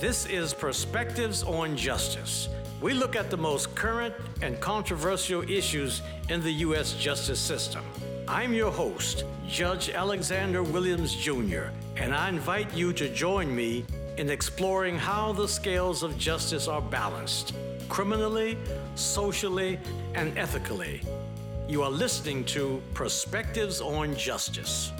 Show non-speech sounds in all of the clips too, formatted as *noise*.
This is Perspectives on Justice. We look at the most current and controversial issues in the U.S. justice system. I'm your host, Judge Alexander Williams Jr., and I invite you to join me in exploring how the scales of justice are balanced criminally, socially, and ethically. You are listening to Perspectives on Justice.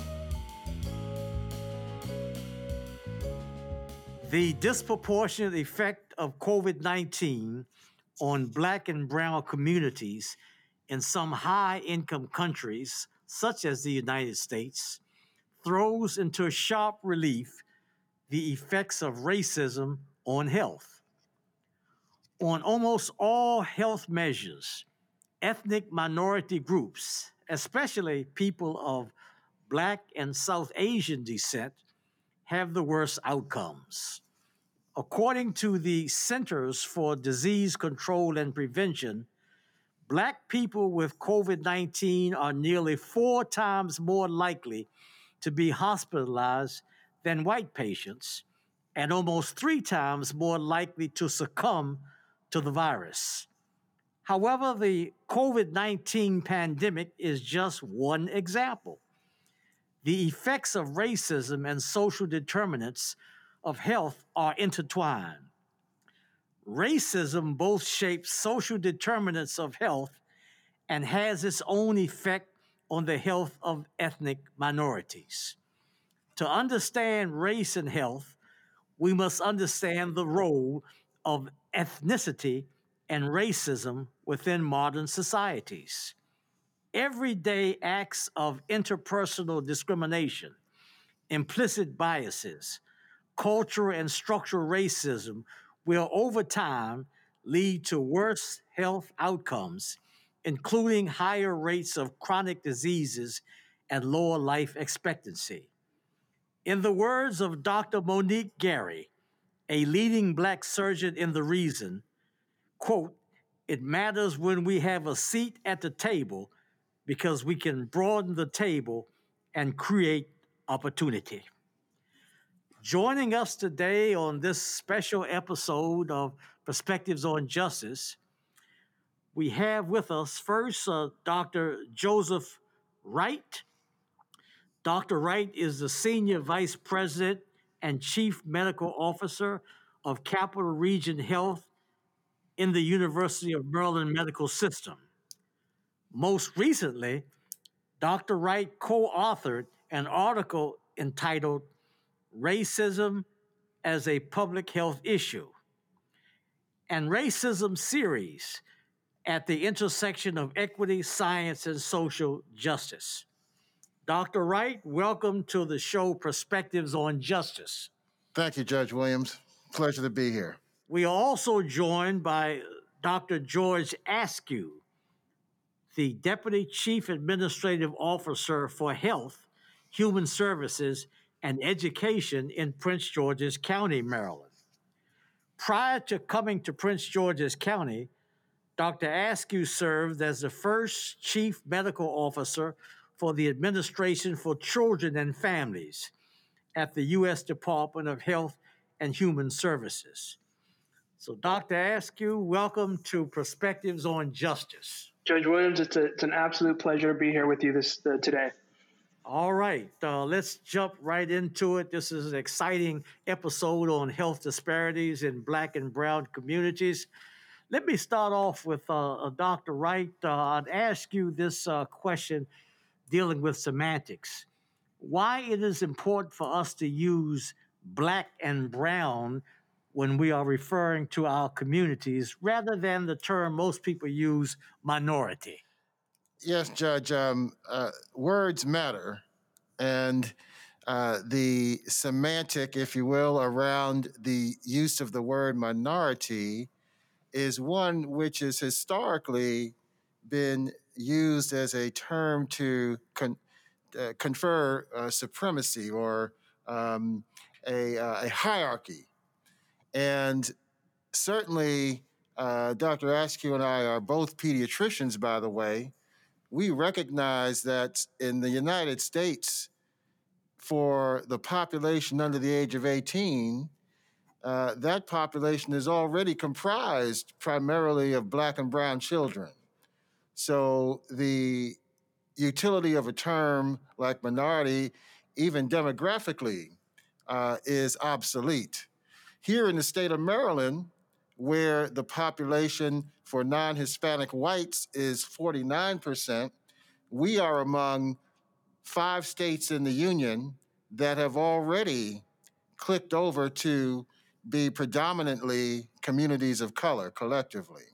The disproportionate effect of COVID 19 on Black and Brown communities in some high income countries, such as the United States, throws into sharp relief the effects of racism on health. On almost all health measures, ethnic minority groups, especially people of Black and South Asian descent, have the worst outcomes. According to the Centers for Disease Control and Prevention, Black people with COVID 19 are nearly four times more likely to be hospitalized than white patients and almost three times more likely to succumb to the virus. However, the COVID 19 pandemic is just one example. The effects of racism and social determinants of health are intertwined. Racism both shapes social determinants of health and has its own effect on the health of ethnic minorities. To understand race and health, we must understand the role of ethnicity and racism within modern societies everyday acts of interpersonal discrimination, implicit biases, cultural and structural racism will over time lead to worse health outcomes, including higher rates of chronic diseases and lower life expectancy. In the words of Dr. Monique Gary, a leading black surgeon in The Reason, quote, it matters when we have a seat at the table because we can broaden the table and create opportunity. Joining us today on this special episode of Perspectives on Justice, we have with us first uh, Dr. Joseph Wright. Dr. Wright is the Senior Vice President and Chief Medical Officer of Capital Region Health in the University of Maryland Medical System. Most recently, Dr. Wright co authored an article entitled Racism as a Public Health Issue and Racism Series at the Intersection of Equity, Science, and Social Justice. Dr. Wright, welcome to the show Perspectives on Justice. Thank you, Judge Williams. Pleasure to be here. We are also joined by Dr. George Askew, the Deputy Chief Administrative Officer for Health, Human Services, and Education in Prince George's County, Maryland. Prior to coming to Prince George's County, Dr. Askew served as the first Chief Medical Officer for the Administration for Children and Families at the U.S. Department of Health and Human Services. So, Dr. Askew, welcome to Perspectives on Justice. Judge Williams, it's, a, it's an absolute pleasure to be here with you this uh, today. All right, uh, let's jump right into it. This is an exciting episode on health disparities in Black and Brown communities. Let me start off with uh, uh Dr. Wright. Uh, I'd ask you this uh, question dealing with semantics. Why it is important for us to use black and brown when we are referring to our communities rather than the term most people use minority. Yes, Judge, um, uh, words matter. And uh, the semantic, if you will, around the use of the word minority is one which has historically been used as a term to con- uh, confer uh, supremacy or um, a, uh, a hierarchy and certainly, uh, Dr. Askew and I are both pediatricians, by the way. We recognize that in the United States, for the population under the age of 18, uh, that population is already comprised primarily of black and brown children. So the utility of a term like minority, even demographically, uh, is obsolete. Here in the state of Maryland, where the population for non Hispanic whites is 49%, we are among five states in the union that have already clicked over to be predominantly communities of color collectively.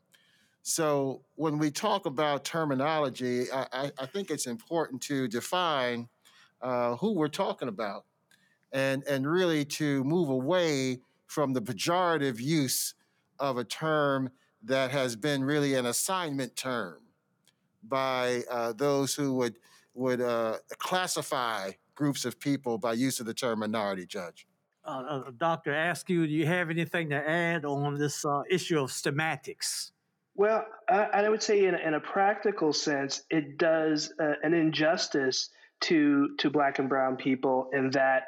So when we talk about terminology, I, I, think it's important to define uh, who we're talking about and, and really to move away from the pejorative use of a term that has been really an assignment term by uh, those who would, would uh, classify groups of people by use of the term minority, Judge. Uh, uh, Dr. Askew, do you have anything to add on this uh, issue of stematics? Well, I, I would say in, in, a practical sense, it does uh, an injustice to to black and brown people in that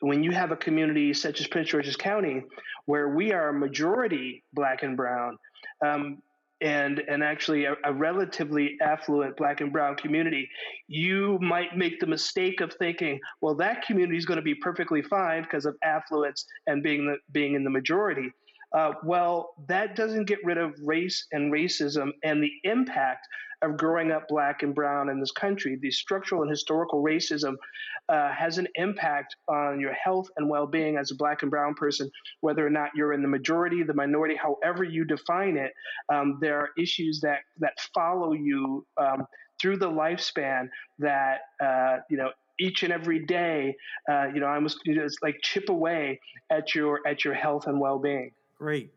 when you have a community such as Prince George's County, where we are a majority black and brown, um, and and actually a, a, relatively affluent black and brown community, you might make the mistake of thinking, well, that community is going to be perfectly fine because of affluence and being the, being in the majority. Uh, well, that doesn't get rid of race and racism and the impact of growing up black and brown in this country. The structural and historical racism uh, has an impact on your health and well being as a black and brown person, whether or not you're in the majority, the minority, however you define it. Um, there are issues that, that follow you um, through the lifespan that, uh, you know, each and every day, uh, you know, I almost you know, it's like chip away at your at your health and well being. Great,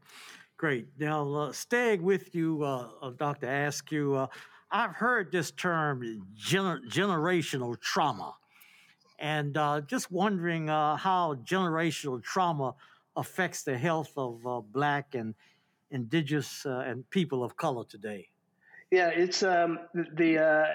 great. Now, uh, staying with you, uh, uh Dr. Askew, uh, I've heard this term gener- generational trauma, and uh, just wondering uh, how generational trauma affects the health of Black and Indigenous and people of color today. Yeah, it's um, the uh,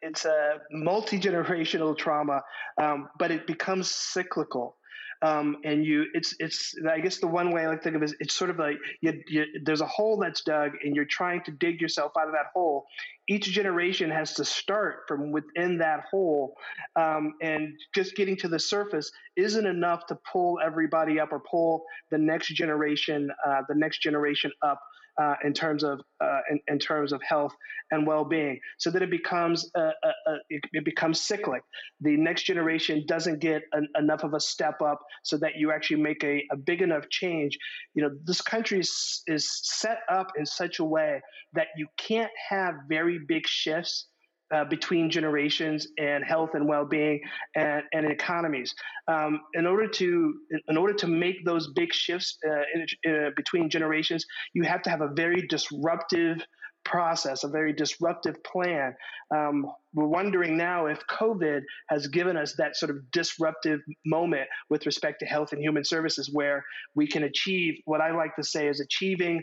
it's a multi generational trauma, um, but it becomes cyclical um, and you it's it's I guess the one way I like to think of it is it's sort of like you, you, there's a hole that's dug and you're trying to dig yourself out of that hole. Each generation has to start from within that hole, um, and just getting to the surface isn't enough to pull everybody up or pull the next generation uh, the next generation up uh, in terms of uh, in, in, terms of health and well-being, so that it becomes a, a, it, it, becomes cyclic. The next generation doesn't get an, enough of a step up, so that you actually make a, big enough change. You know, this country is, is set up in such a way that you can't have very big shifts uh, between generations and health and well-being and, and economies. Um, in order to in order to make those big shifts uh, in, uh, between generations, you have to have a very disruptive process, a very disruptive plan. Um, we're wondering now if COVID has given us that sort of disruptive moment with respect to health and human services, where we can achieve what I like to say is achieving.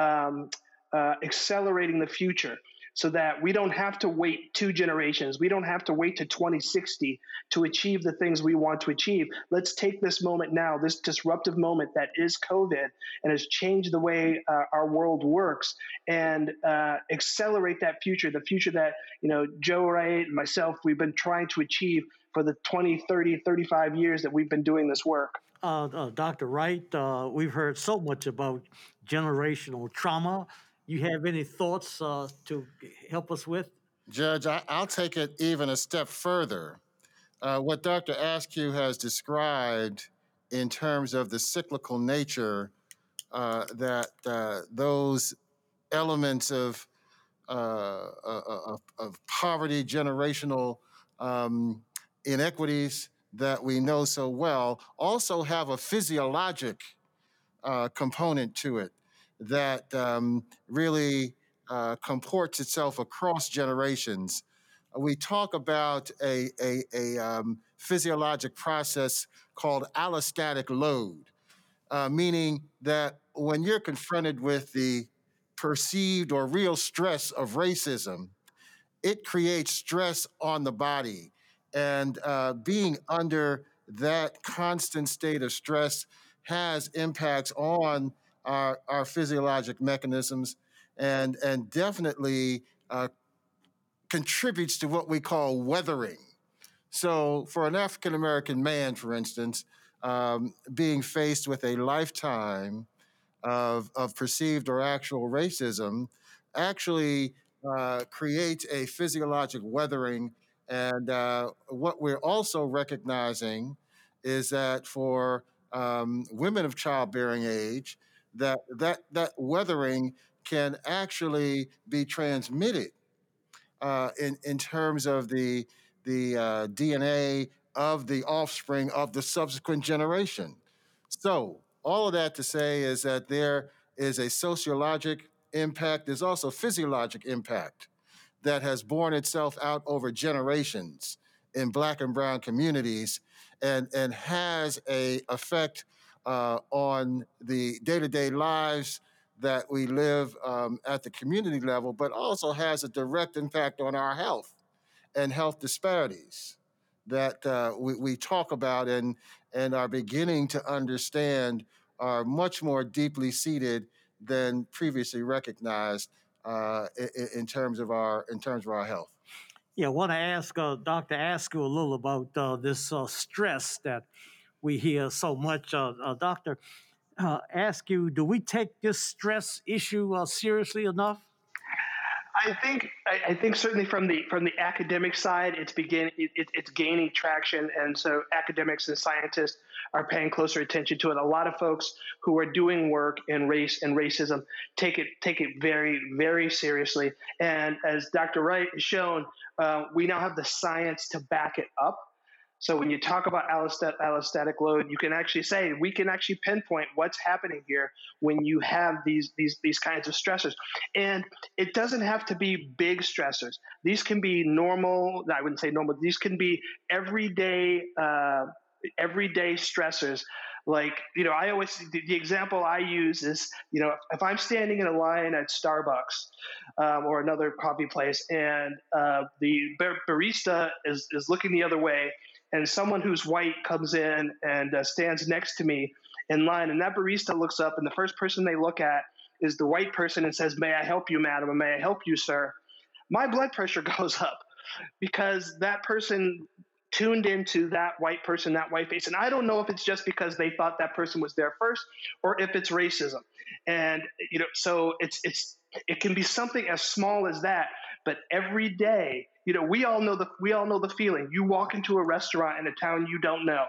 Um, uh, accelerating the future so that we don't have to wait two generations. We don't have to wait to 2060 to achieve the things we want to achieve. Let's take this moment now, this disruptive moment that is COVID and has changed the way uh, our world works and uh, accelerate that future, the future that, you know, Joe Wright and myself, we've been trying to achieve for the 20, 30, 35 years that we've been doing this work. Uh, uh Dr. Wright, uh, we've heard so much about generational trauma you have any thoughts uh, to help us with? Judge, I, will take it even a step further. Uh, what Dr. Askew has described in terms of the cyclical nature uh, that uh, those elements of, uh, uh, of, of, poverty, generational um, inequities that we know so well also have a physiologic component to it that um, really uh, comports itself across generations. We talk about a, a, a um, physiologic process called allostatic load, uh, meaning that when you're confronted with the perceived or real stress of racism, it creates stress on the body. And uh, being under that constant state of stress has impacts on our, our physiologic mechanisms and, and definitely uh, contributes to what we call weathering. So, for an African American man, for instance, um, being faced with a lifetime of, of perceived or actual racism actually uh, creates a physiologic weathering. And uh, what we're also recognizing is that for um, women of childbearing age, that, that, that weathering can actually be transmitted uh, in, in terms of the, the uh, DNA of the offspring of the subsequent generation. So, all of that to say is that there is a sociologic impact, there's also physiologic impact that has borne itself out over generations in black and brown communities and, and has a effect uh, on the day-to-day lives that we live um, at the community level, but also has a direct impact on our health and health disparities that uh, we, we talk about and, and are beginning to understand are much more deeply seated than previously recognized uh, in, in, terms of our in terms of our health. Yeah, I want to ask uh, Dr. Askew a little about uh, this uh, stress that we hear so much. Uh, uh, doctor, Askew, do we take this stress issue seriously enough? I think I, I, think certainly from the from the academic side, it's begin it, it's gaining traction, and so academics and scientists are paying closer attention to it. A lot of folks who are doing work in race and racism take it take it very very seriously. And as Dr. Wright has shown, uh, we now have the science to back it up. So when you talk about allostatic, allostatic load, you can actually say we can actually pinpoint what's happening here when you have these these these kinds of stressors, and it doesn't have to be big stressors. These can be normal. I wouldn't say normal. These can be everyday uh, everyday stressors. Like you know, I always the, the, example I use is you know if I'm standing in a line at Starbucks um, or another coffee place, and uh, the bar- barista is is looking the other way and someone who's white comes in and uh, stands next to me in line, and that barista looks up, and the first person they look at is the white person and says, May I help you, madam, and may I help you, sir? My blood pressure *laughs* goes up because that person tuned into that white person, that white face. And I don't know if it's just because they thought that person was there first or if it's racism. And you know, so it's it's it can be something as small as that, but every day you know, we all know the we all know the feeling. You walk into a restaurant in a town you don't know.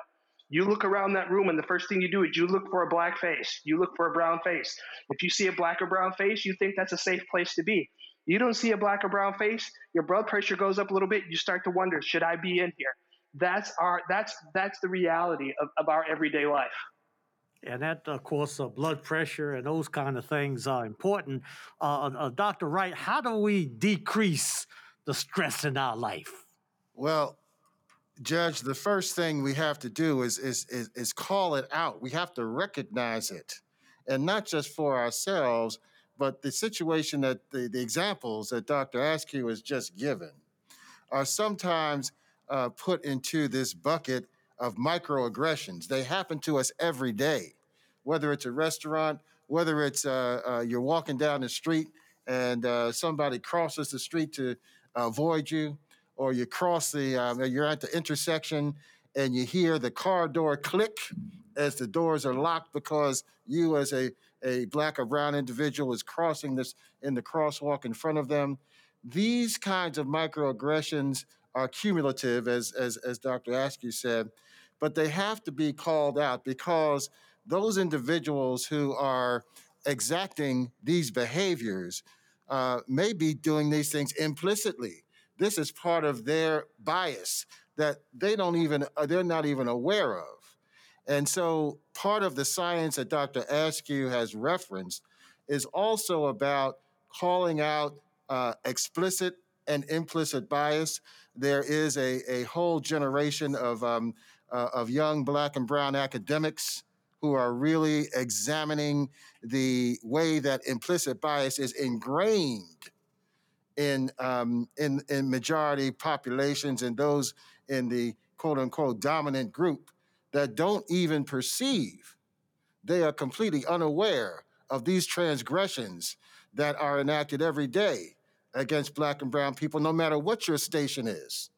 You look around that room, and the first thing you do is you look for a black face. You look for a brown face. If you see a black or brown face, you think that's a safe place to be. You don't see a black or brown face, your blood pressure goes up a little bit. You start to wonder, should I be in here? That's our that's that's the reality of, of our everyday life. And that, of course, uh, blood pressure and those kind of things are important. Uh, uh, Dr. Wright, how do we decrease the stress in our life? Well, Judge, the first thing we have to do is, is, is, is call it out. We have to recognize it. And not just for ourselves, but the situation that the, the examples that Dr. Askew has just given are sometimes uh, put into this bucket of microaggressions. They happen to us every day, whether it's a restaurant, whether it's uh, uh, you're walking down the street and uh, somebody crosses the street to avoid you, or you cross the, um, you're at the intersection and you hear the car door click as the doors are locked because you, as a, a black or brown individual, is crossing this in the crosswalk in front of them. These kinds of microaggressions are cumulative, as, as, as Dr. Askew said, but they have to be called out because those individuals who are exacting these behaviors uh, may be doing these things implicitly. This is part of their bias that they don't even, uh, they're not even aware of. And so part of the science that Dr. Askew has referenced is also about calling out uh, explicit and implicit bias. There is a, a whole generation of, um, uh, of young black and brown academics who are really examining the way that implicit bias is ingrained in um, in in majority populations and those in the quote unquote dominant group that don't even perceive they are completely unaware of these transgressions that are enacted every day against black and brown people, no matter what your station is.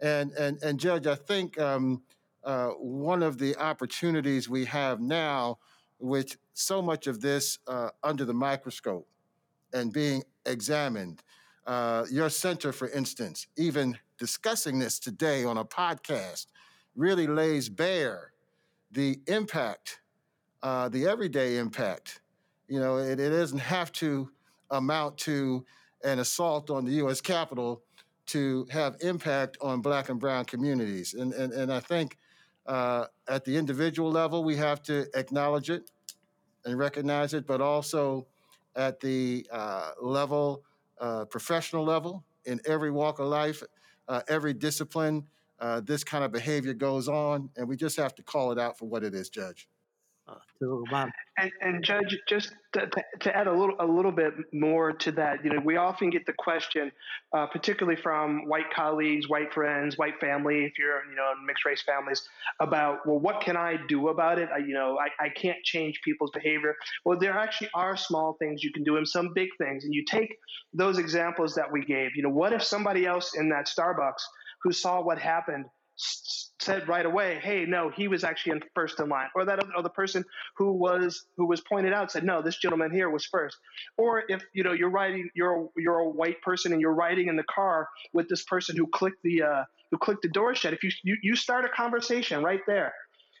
And and and Judge, I think um, uh, one of the opportunities we have now, with so much of this uh, under the microscope and being examined, uh, your center, for instance, even discussing this today on a podcast, really lays bare the impact, uh, the everyday impact. You know, it, it doesn't have to amount to an assault on the U.S. Capitol to have impact on Black and Brown communities. And and, and I think uh, at the individual level, we have to acknowledge it and recognize it, but also at the uh, level, uh, professional level, in every walk of life, uh, every discipline, uh, this kind of behavior goes on, and we just have to call it out for what it is, Judge. Uh, to my and, and Judge, just to, to, add a little a little bit more to that, you know, we often get the question, uh, particularly from white colleagues, white friends, white family, if you're you know mixed race families, about well, what can I do about it? I, you know, I, I can't change people's behavior. Well, there actually are small things you can do and some big things. And you take those examples that we gave. You know, what if somebody else in that Starbucks who saw what happened said right away, "Hey, no, he was actually in first in line," or that other, the person who was who was pointed out said, "No, this gentleman here was first. Or if you know you're riding, you're you're a white person and you're riding in the car with this person who clicked the uh, who clicked the door shut. If you, you you start a conversation right there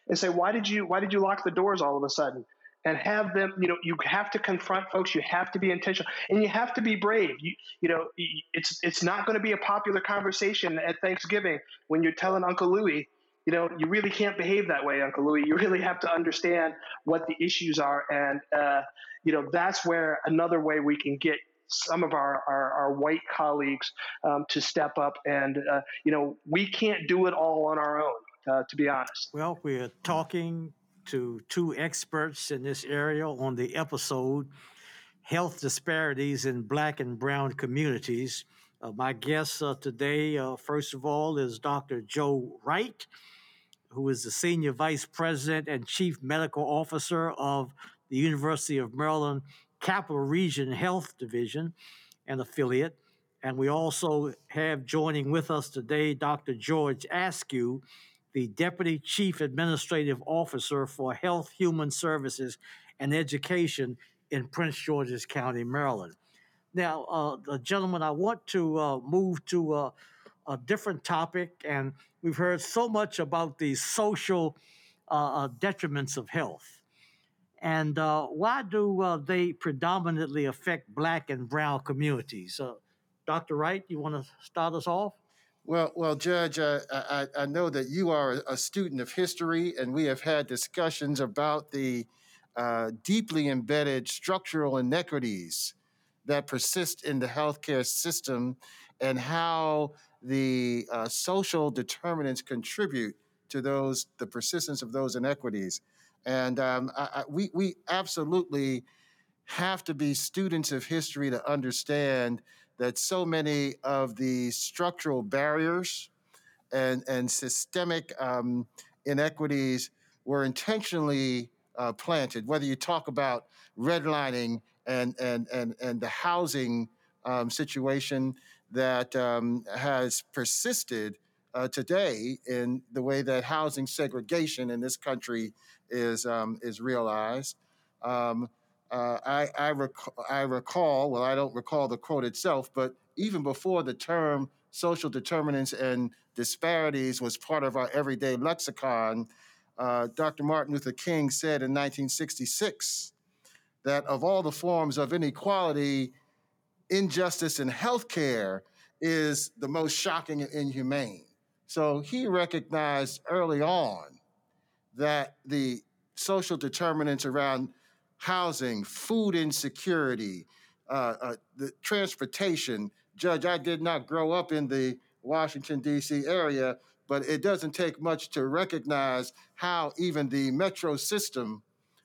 and say, "Why did you why did you lock the doors all of a sudden?" And have them you know you have to confront folks you have to be intentional and you have to be brave. You, you know it's it's not going to be a popular conversation at thanksgiving when you're telling uncle louie you know you really can't behave that way uncle louie. You really have to understand what the issues are and uh, you know that's where another way we can get some of our, our, our white colleagues um, to step up and uh, you know we can't do it all on our own uh, to be honest. Well we're talking to two experts in this area on the episode Health Disparities in Black and Brown Communities. Uh, my guest uh, today, uh, first of all, is Dr. Joe Wright, who is the Senior Vice President and Chief Medical Officer of the University of Maryland Capital Region Health Division and affiliate. And we also have joining with us today Dr. George Askew, the Deputy Chief Administrative Officer for Health, Human Services, and Education in Prince George's County, Maryland. Now, uh, gentlemen, I want to uh, move to uh, a different topic, and we've heard so much about the social uh, uh, detriments of health. And uh, why do they predominantly affect Black and Brown communities? Dr. Wright, you want to start us off? Well, well, Judge, uh, I, I know that you are a student of history, and we have had discussions about the uh, deeply embedded structural inequities that persist in the healthcare system and how the uh, social determinants contribute to those the persistence of those inequities. And um, I, I, we, we absolutely have to be students of history to understand that so many of the structural barriers and, and systemic um, inequities were intentionally uh, planted, whether you talk about redlining and, and, and, and the housing um, situation that um, has persisted uh, today in the way that housing segregation in this country is, um, is realized. Um, uh, I, I, rec- I recall, well, I don't recall the quote itself, but even before the term social determinants and disparities was part of our everyday lexicon, uh, Dr. Martin Luther King said in 1966 that of all the forms of inequality, injustice in healthcare is the most shocking and inhumane. So he recognized early on that the social determinants around housing, food insecurity, uh, uh, the transportation. Judge, I did not grow up in the Washington, D.C. area, but it doesn't take much to recognize how even the metro system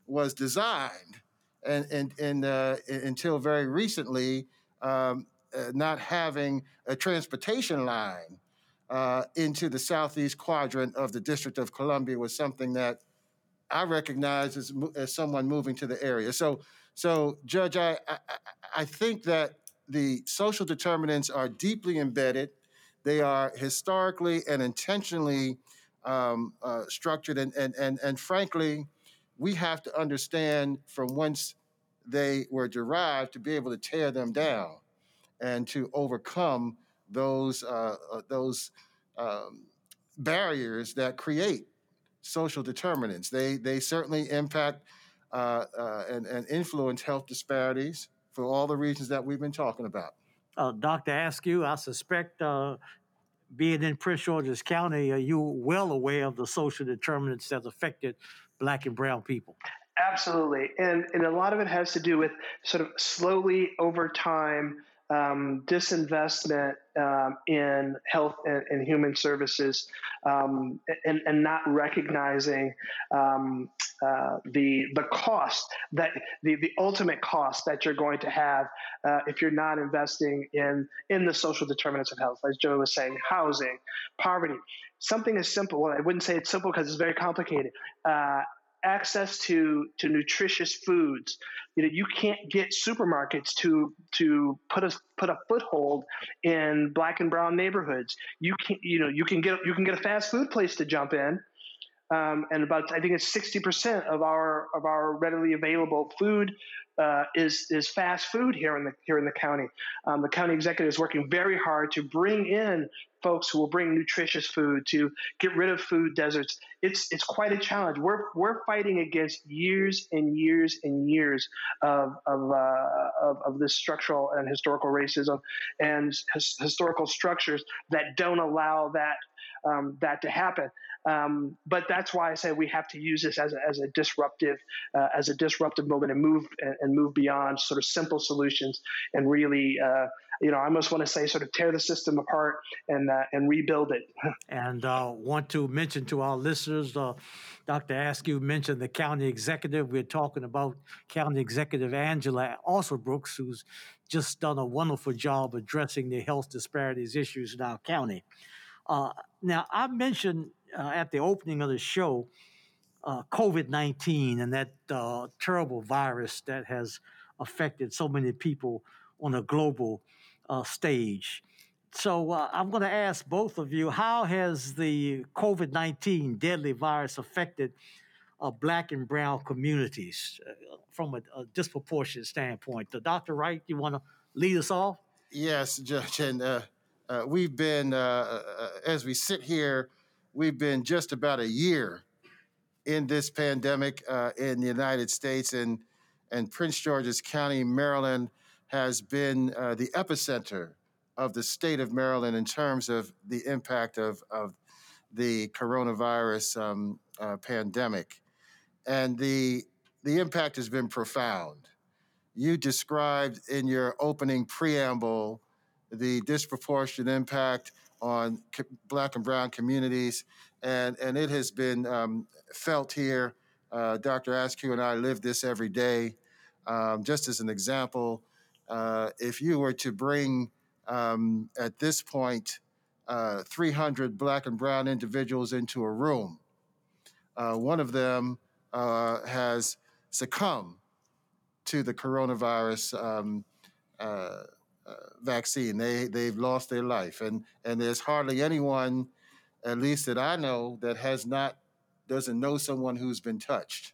was designed. And, and, and uh, until very recently, um, uh, not having a transportation line uh, into the southeast quadrant of the District of Columbia was something that I recognize as, as someone moving to the area. So, so Judge, I, I, I think that the social determinants are deeply embedded. They are historically and intentionally um, uh, structured, and, and, and, and frankly, we have to understand from whence they were derived to be able to tear them down and to overcome those uh, uh, those um, barriers that create social determinants. They they certainly impact uh, uh, and, and influence health disparities for all the reasons that we've been talking about. Uh, Dr. Askew, I suspect uh, being in Prince George's County, are you well aware of the social determinants that affected black and brown people? Absolutely. And, and a lot of it has to do with sort of slowly over time um, disinvestment um, in health and, and human services um, and, and, not recognizing um, uh, the the cost that the, the ultimate cost that you're going to have uh, if you're not investing in in the social determinants of health. As Joe was saying housing poverty. Something as simple well I wouldn't say it's simple because it's very complicated. Uh, access to to nutritious foods. You know, you can't get supermarkets to to put a put a foothold in black and brown neighborhoods. You can you know you can get you can get a fast food place to jump in. Um, and about I think it's sixty percent of our of our readily available food uh, is is fast food here in the here in the county. Um, the county executive is working very hard to bring in folks who will bring nutritious food to get rid of food deserts. It's it's quite a challenge. We're we're fighting against years and years and years of of uh, of, of, this structural and historical racism and his, historical structures that don't allow that um, that to happen. Um, but that's why I say we have to use this as a, as a disruptive uh, as a disruptive moment and move and, move beyond sort of simple solutions and really uh, you know I almost want to say sort of tear the system apart and uh, and rebuild it. *laughs* and uh, want to mention to our listeners, uh, Dr. Askew mentioned the county executive. We're talking about County Executive Angela Alsobrooks, who's just done a wonderful job addressing the health disparities issues in our county. Uh, now, I mentioned uh, at the opening of the show uh, COVID 19 and that uh, terrible virus that has affected so many people on a global uh, stage. So uh, I'm going to ask both of you how has the COVID 19 deadly virus affected uh, black and brown communities from a, a, disproportionate standpoint? Dr. Wright, you want to lead us off? Yes, Judge. And we've been, as we sit here, we've been just about a year in this pandemic uh, in the United States, and and Prince George's County, Maryland, has been uh, the epicenter of the state of Maryland in terms of the impact of of the coronavirus um, uh, pandemic, and the the impact has been profound. You described in your opening preamble the disproportionate impact on black and brown communities, and, and it has been um, felt here. Uh, Dr. Askew and I live this every day. Um, just as an example, uh, if you were to bring um, at this point uh, 300 black and brown individuals into a room, uh, one of them uh, has succumbed to the coronavirus um, uh, vaccine. They they've lost their life, and and there's hardly anyone, at least that I know, that has not doesn't know someone who's been touched.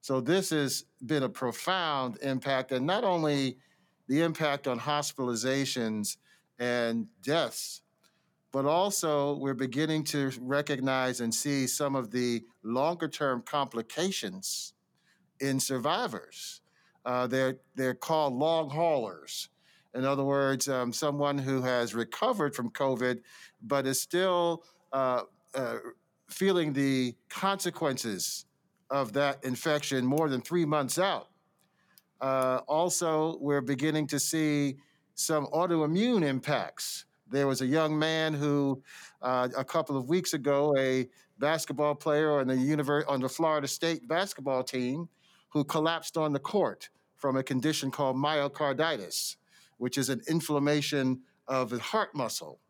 So this has been a profound impact, and not only the impact on hospitalizations and deaths, but also we're beginning to recognize and see some of the longer term complications in survivors. Uh, they're, they're called long haulers. In other words, um, someone who has recovered from COVID but is still uh, uh, feeling the consequences of that infection more than three months out. Uh, also, we're beginning to see some autoimmune impacts. There was a young man who, uh, a couple of weeks ago, a basketball player on the on the Florida State basketball team, who collapsed on the court from a condition called myocarditis which is an inflammation of the heart muscle,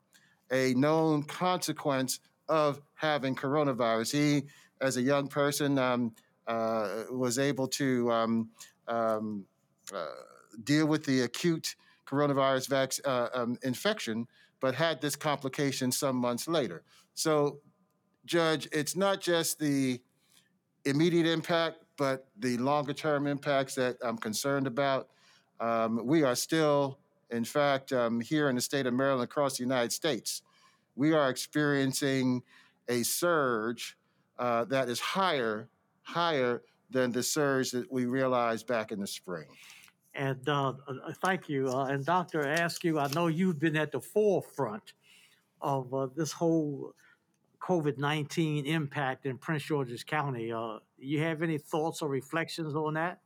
a known consequence of having coronavirus. He, as a young person, um, uh, was able to um, um, uh, deal with the acute coronavirus vac- uh, um, infection, but had this complication some months later. So, Judge, it's not just the immediate impact, but the longer term impacts that I'm concerned about. Um, we are still, in fact, um, here in the state of Maryland, across the United States, we are experiencing a surge uh, that is higher, higher than the surge that we realized back in the spring. And uh, uh, thank you. Uh, and Doctor, Askew, I know you've been at the forefront of uh, this whole COVID 19 impact in Prince George's County. Uh, you have any thoughts or reflections on that?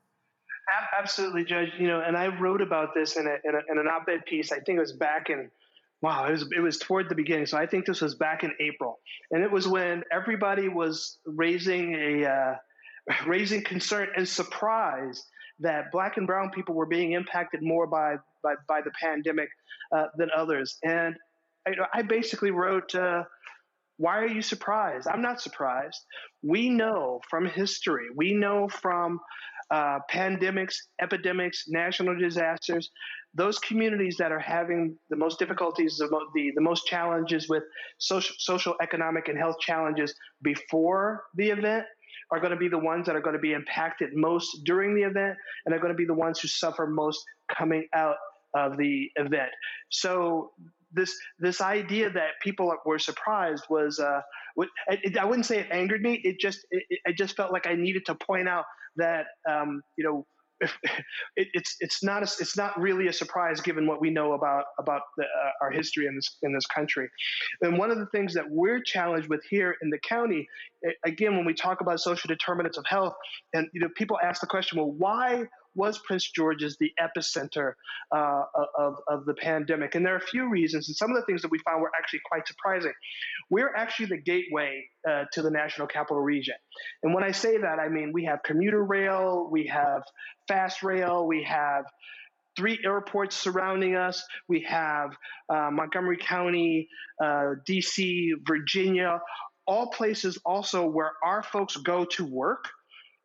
Absolutely, Judge. You know, and I wrote about this in, a, in, a, in an op-ed piece. I think it was back in wow, it was it was toward the beginning. So I think this was back in April, and it was when everybody was raising a uh, *laughs* raising concern and surprise that Black and Brown people were being impacted more by by, by the pandemic uh, than others. And I, I basically wrote. Uh, why are you surprised? I'm not surprised. We know from history, we know from uh, pandemics, epidemics, national disasters, those communities that are having the most difficulties, the, the, the most challenges with social, social, economic, and health challenges before the event are going to be the ones that are going to be impacted most during the event and are going to be the ones who suffer most coming out of the event. So this this idea that people were surprised was uh, I wouldn't say it angered me. It just it, I just felt like I needed to point out that um, you know *laughs* it, it's it's not a, it's not really a surprise given what we know about about the, uh, our history in this in this country. And one of the things that we're challenged with here in the county, again, when we talk about social determinants of health, and you know, people ask the question, well, why was Prince George's the epicenter uh, of, of the pandemic? And there are a few reasons, and some of the things that we found were actually quite surprising. We're actually the gateway uh, to the National Capital Region. And when I say that, I mean we have commuter rail, we have fast rail, we have three airports surrounding us. We have uh, Montgomery County, uh, DC, Virginia, all places also where our folks go to work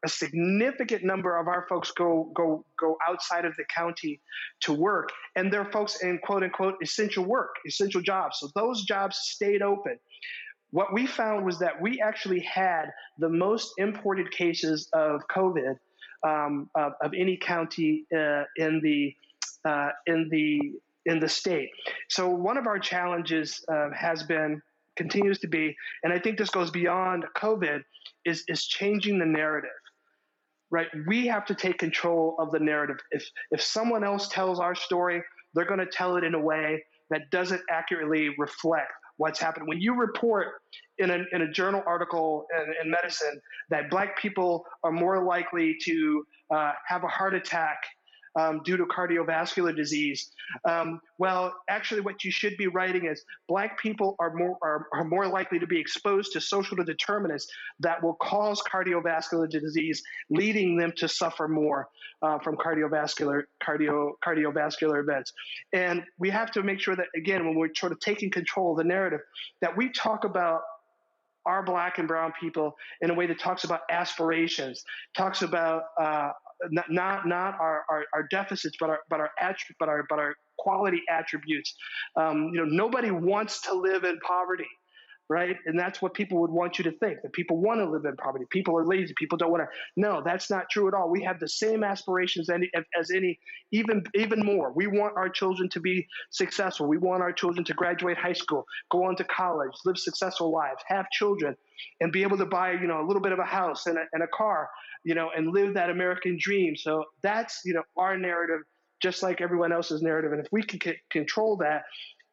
a significant number of our folks go go go outside of the county to work. And they're folks in quote unquote essential work essential jobs. So those jobs stayed open. What we found was that we actually had the most imported cases of covid um, of, of, any county uh, in the uh, in the in the state. So one of our challenges uh, has been continues to be and i think this goes beyond covid is is changing the narrative right? We have to take control of the narrative. If if someone else tells our story, they're going to tell it in a way that doesn't accurately reflect what's happened. When you report in a, in a journal article in, in medicine that black people are more likely to uh, have a heart attack um, due to cardiovascular disease. Um, well, actually, what you should be writing is Black people are more are, are more likely to be exposed to social determinants that will cause cardiovascular disease, leading them to suffer more uh, from cardiovascular cardio cardiovascular events. And we have to make sure that again, when we're sort of taking control of the narrative, that we talk about our black and brown people in a way that talks about aspirations, talks about uh, not not, our, our, our, deficits, but our but our but our but our quality attributes. Um, you know, nobody wants to live in poverty, right? And that's what people would want you to think that people want to live in poverty. People are lazy. People don't want to. No, that's not true at all. We have the same aspirations as any, even even more. We want our children to be successful. We want our children to graduate high school, go on to college, live successful lives, have children, and be able to buy you know a little bit of a house and a, and a car you know, and live that American dream. So that's, you know, our narrative, just like everyone else's narrative. And if we can c- control that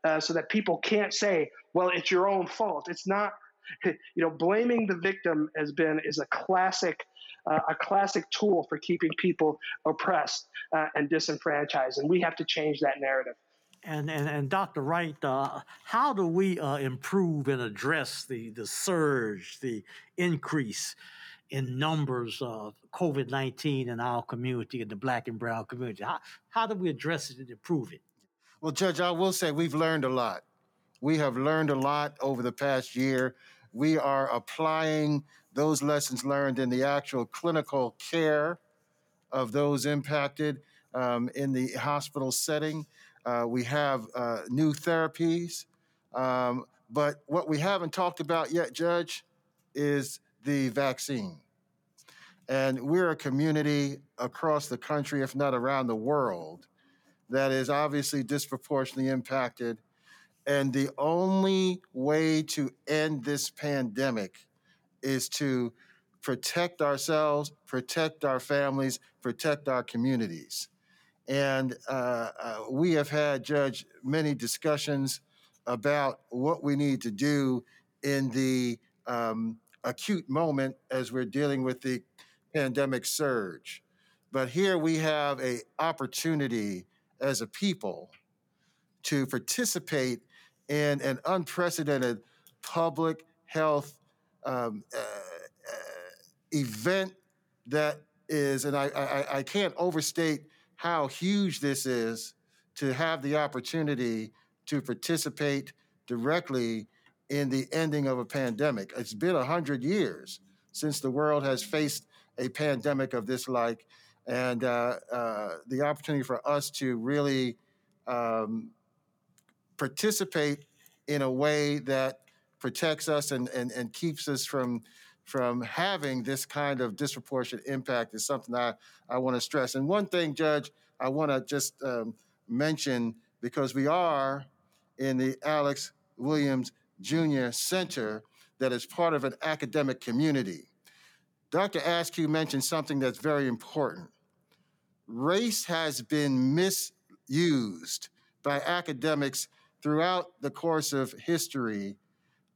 uh, so that people can't say, well, it's your own fault. It's not, *laughs* you know, blaming the victim has been, is a classic, uh, a classic tool for keeping people oppressed uh, and disenfranchised. And we have to change that narrative. And, and, and Dr. Wright, uh, how do we uh, improve and address the, the surge, the increase in numbers of COVID 19 in our community, in the black and brown community? How, how do we address it and improve it? Well, Judge, I will say we've learned a lot. We have learned a lot over the past year. We are applying those lessons learned in the actual clinical care of those impacted um, in the hospital setting. Uh, we have uh, new therapies. Um, but what we haven't talked about yet, Judge, is the vaccine. And we're a community across the country, if not around the world, that is obviously disproportionately impacted. And the only way to end this pandemic is to protect ourselves, protect our families, protect our communities. And uh, uh, we have had, Judge, many discussions about what we need to do in the um, acute moment as we're dealing with the pandemic surge. But here we have a opportunity as a people to participate in an unprecedented public health um, uh, uh, event that is, and I, I, I can't overstate how huge this is to have the opportunity to participate directly in the ending of a pandemic. It's been 100 years since the world has faced a pandemic of this like, and uh, uh, the opportunity for us to really um, participate in a way that protects us and, and, and keeps us from from having this kind of disproportionate impact is something I, I want to stress. And one thing, Judge, I want to just um, mention because we are in the Alex Williams Jr. Center that is part of an academic community. Dr. Askew mentioned something that's very important. Race has been misused by academics throughout the course of history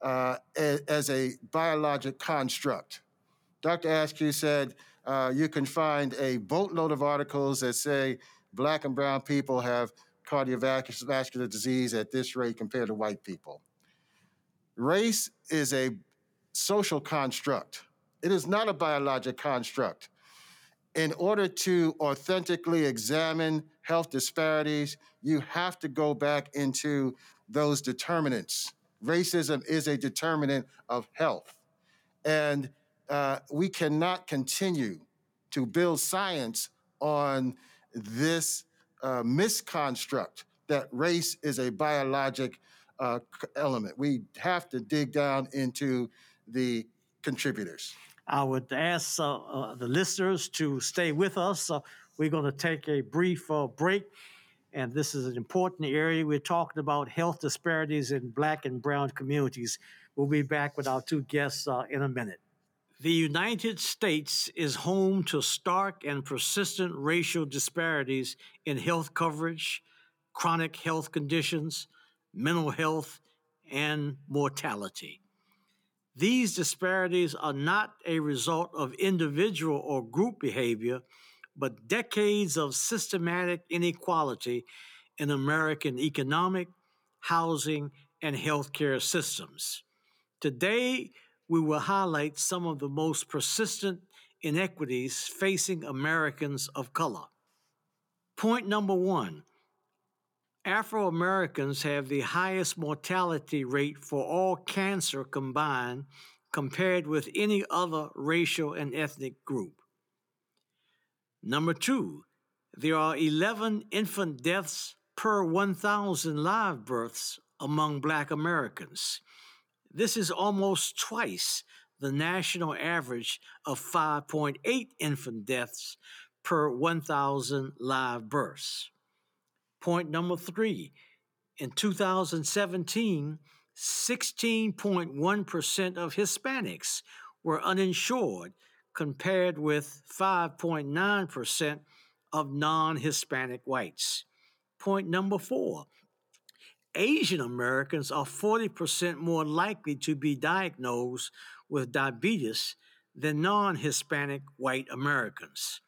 uh, as a biologic construct. Dr. Askew said uh, you can find a boatload of articles that say black and brown people have cardiovascular disease at this rate compared to white people. Race is a social construct. It is not a biologic construct. In order to authentically examine health disparities, you have to go back into those determinants. Racism is a determinant of health. And uh, we cannot continue to build science on this uh, misconstruct that race is a biologic uh, element. We have to dig down into the contributors. I would ask uh, uh, the listeners to stay with us. Uh, we're going to take a brief uh, break, and this is an important area. We're talking about health disparities in black and brown communities. We'll be back with our two guests uh, in a minute. The United States is home to stark and persistent racial disparities in health coverage, chronic health conditions, mental health, and mortality. These disparities are not a result of individual or group behavior, but decades of systematic inequality in American economic, housing, and healthcare systems. Today, we will highlight some of the most persistent inequities facing Americans of color. Point number one Afro Americans have the highest mortality rate for all cancer combined compared with any other racial and ethnic group. Number two, there are 11 infant deaths per 1,000 live births among Black Americans. This is almost twice the national average of 5.8 infant deaths per 1,000 live births. Point number three in 2017, 16.1% of Hispanics were uninsured, compared with 5.9% of non Hispanic whites. Point number four Asian Americans are 40% more likely to be diagnosed with diabetes than non Hispanic white Americans.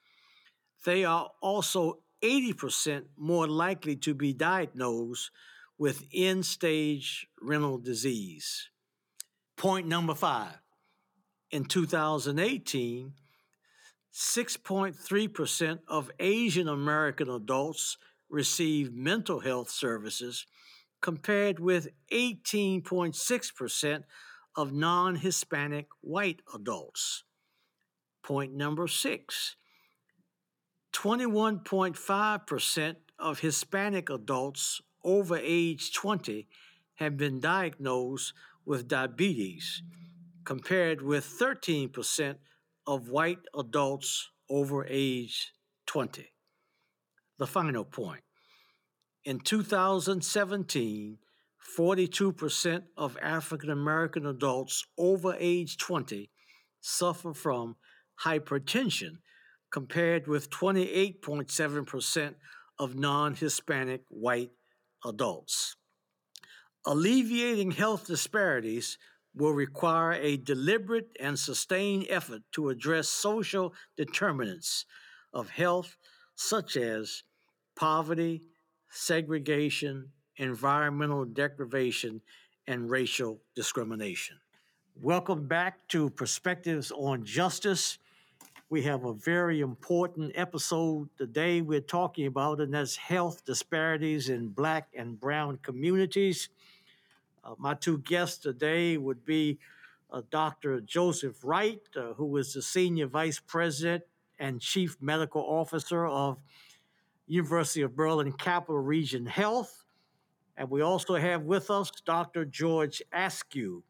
They are also 80% more likely to be diagnosed with end stage renal disease. Point number five in 2018, 6.3% of Asian American adults received mental health services compared with 18.6% of non Hispanic white adults. Point number six 21.5% of Hispanic adults over age 20 have been diagnosed with diabetes, compared with 13% of white adults over age 20. The final point. In 2017, 42% of African American adults over age 20 suffer from hypertension, compared with 28.7% of non Hispanic white adults. Alleviating health disparities will require a deliberate and sustained effort to address social determinants of health, such as poverty, segregation, environmental deprivation, and racial discrimination. Welcome back to Perspectives on Justice. We have a very important episode today we're talking about, and that's health disparities in Black and Brown communities. Uh, my two guests today would be uh, Dr. Joseph Wright, uh, who is the Senior Vice President and Chief Medical Officer of University of Maryland Capital Region Health. And we also have with us Dr. George Askew,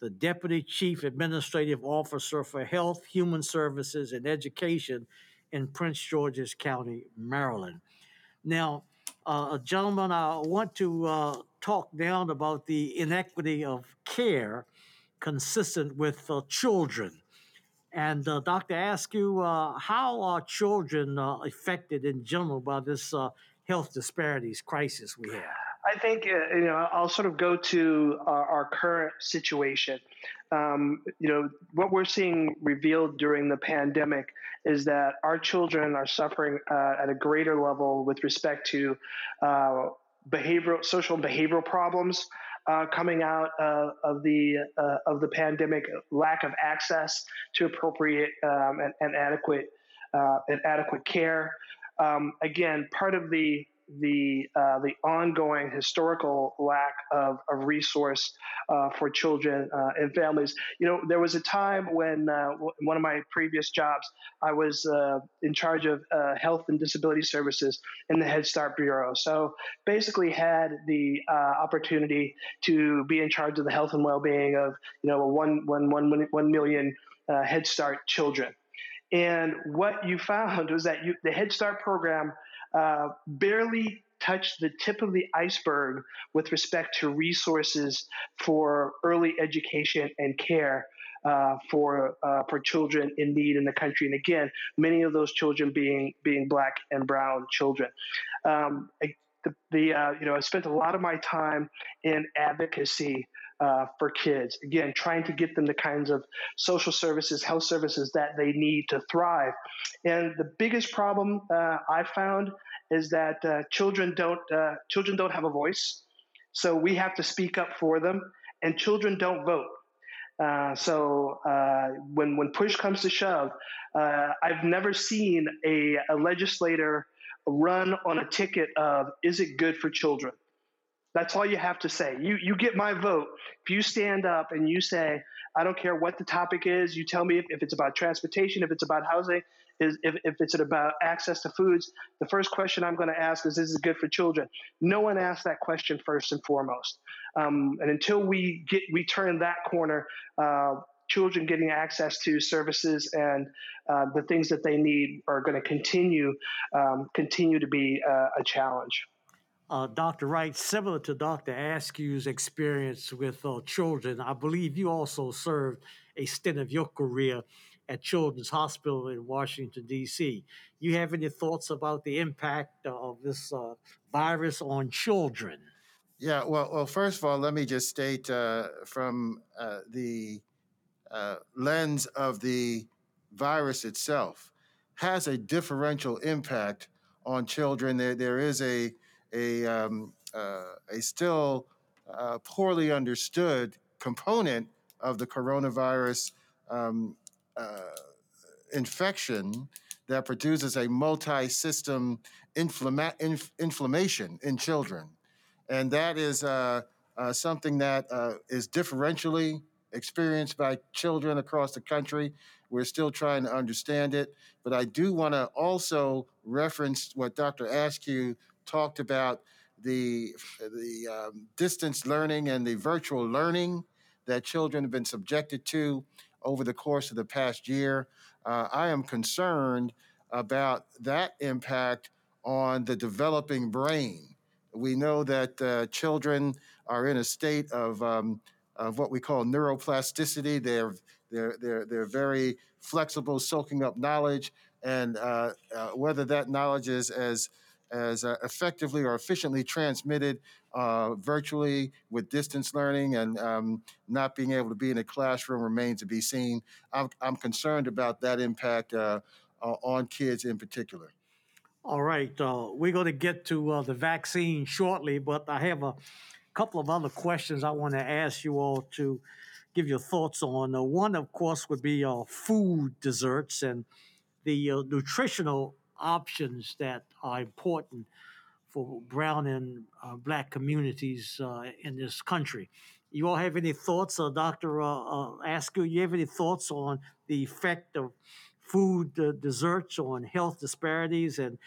the Deputy Chief Administrative Officer for Health, Human Services, and Education in Prince George's County, Maryland. Now, uh, gentlemen, I want to uh, talk down about the inequity of care consistent with uh, children. And uh, Dr. Askew, uh, how are children uh, affected in general by this health disparities crisis we have? I think uh, you know I'll sort of go to our, our current situation. Um, you know what we're seeing revealed during the pandemic is that our children are suffering uh, at a greater level with respect to uh, behavioral, social and behavioral problems uh, coming out uh, of the uh, of the pandemic, lack of access to appropriate um, and, and, adequate uh, and adequate care. Um, again, part of the the uh, the ongoing historical lack of, of resource uh, for children uh, and families. You know, there was a time when uh, one of my previous jobs, I was uh, in charge of uh, health and disability services in the Head Start Bureau. So basically, had the opportunity to be in charge of the health and well-being of you know one one one one million Head Start children. And what you found *laughs* was that you, the Head Start program uh, barely touched the tip of the iceberg with respect to resources for early education and care uh, for uh, for children in need in the country. And again, many of those children being being black and brown children. Um, the, the uh, you know I spent a lot of my time in advocacy uh, for kids. Again, trying to get them the kinds of social services, health services that they need to thrive. And the biggest problem uh, I found is that uh, children don't uh, children don't have a voice, so we have to speak up for them, and children don't vote. Uh, so uh, when when push comes to shove, I've never seen a, a legislator run on a ticket of is it good for children that's all you have to say. You you get my vote. If you stand up and you say, I don't care what the topic is, you tell me if, if it's about transportation, if it's about housing, is if, if it's about access to foods, the first question I'm going to ask is, is it good for children? No one asks that question first and foremost. Um, and until we get we turn that corner, uh, children getting access to services and uh, the things that they need are going to continue um, continue to be uh, a challenge uh, Dr. Wright, similar to Dr. Askew's experience with uh, children, I believe you also served a stint of your career at Children's Hospital in Washington, D.C. You have any thoughts about the impact of this uh, virus on children? Yeah, well, well, first of all, let me just state uh, from uh, the uh, lens of the virus itself has a differential impact on children. There, there is a a, um, uh, a still uh, poorly understood component of the coronavirus um, uh, infection that produces a multi-system inflama- inf- inflammation in children. And that is uh, uh, something that uh, is differentially experienced by children across the country. We're still trying to understand it. But I do want to also reference what Dr. Askew talked about the, the um, distance learning and the virtual learning that children have been subjected to over the course of the past year. Uh, I am concerned about that impact on the developing brain. We know that uh, children are in a state of, um, of what we call neuroplasticity. They're, they're, they're, they're very flexible, soaking up knowledge, and uh, uh, whether that knowledge is as as uh, effectively or efficiently transmitted uh, virtually with distance learning and um, not being able to be in a classroom remains to be seen. I'm, I'm concerned about that impact uh, uh on kids in particular. All right, uh, we're going to get to uh, the vaccine shortly, but I have a couple of other questions I want to ask you all to give your thoughts on. one, of course, would be food deserts and the nutritional options that are important for brown and uh, black communities uh, in this country. You all have any thoughts, uh, Dr. Uh, Askew, you have any thoughts on the effect of food uh, deserts on health disparities and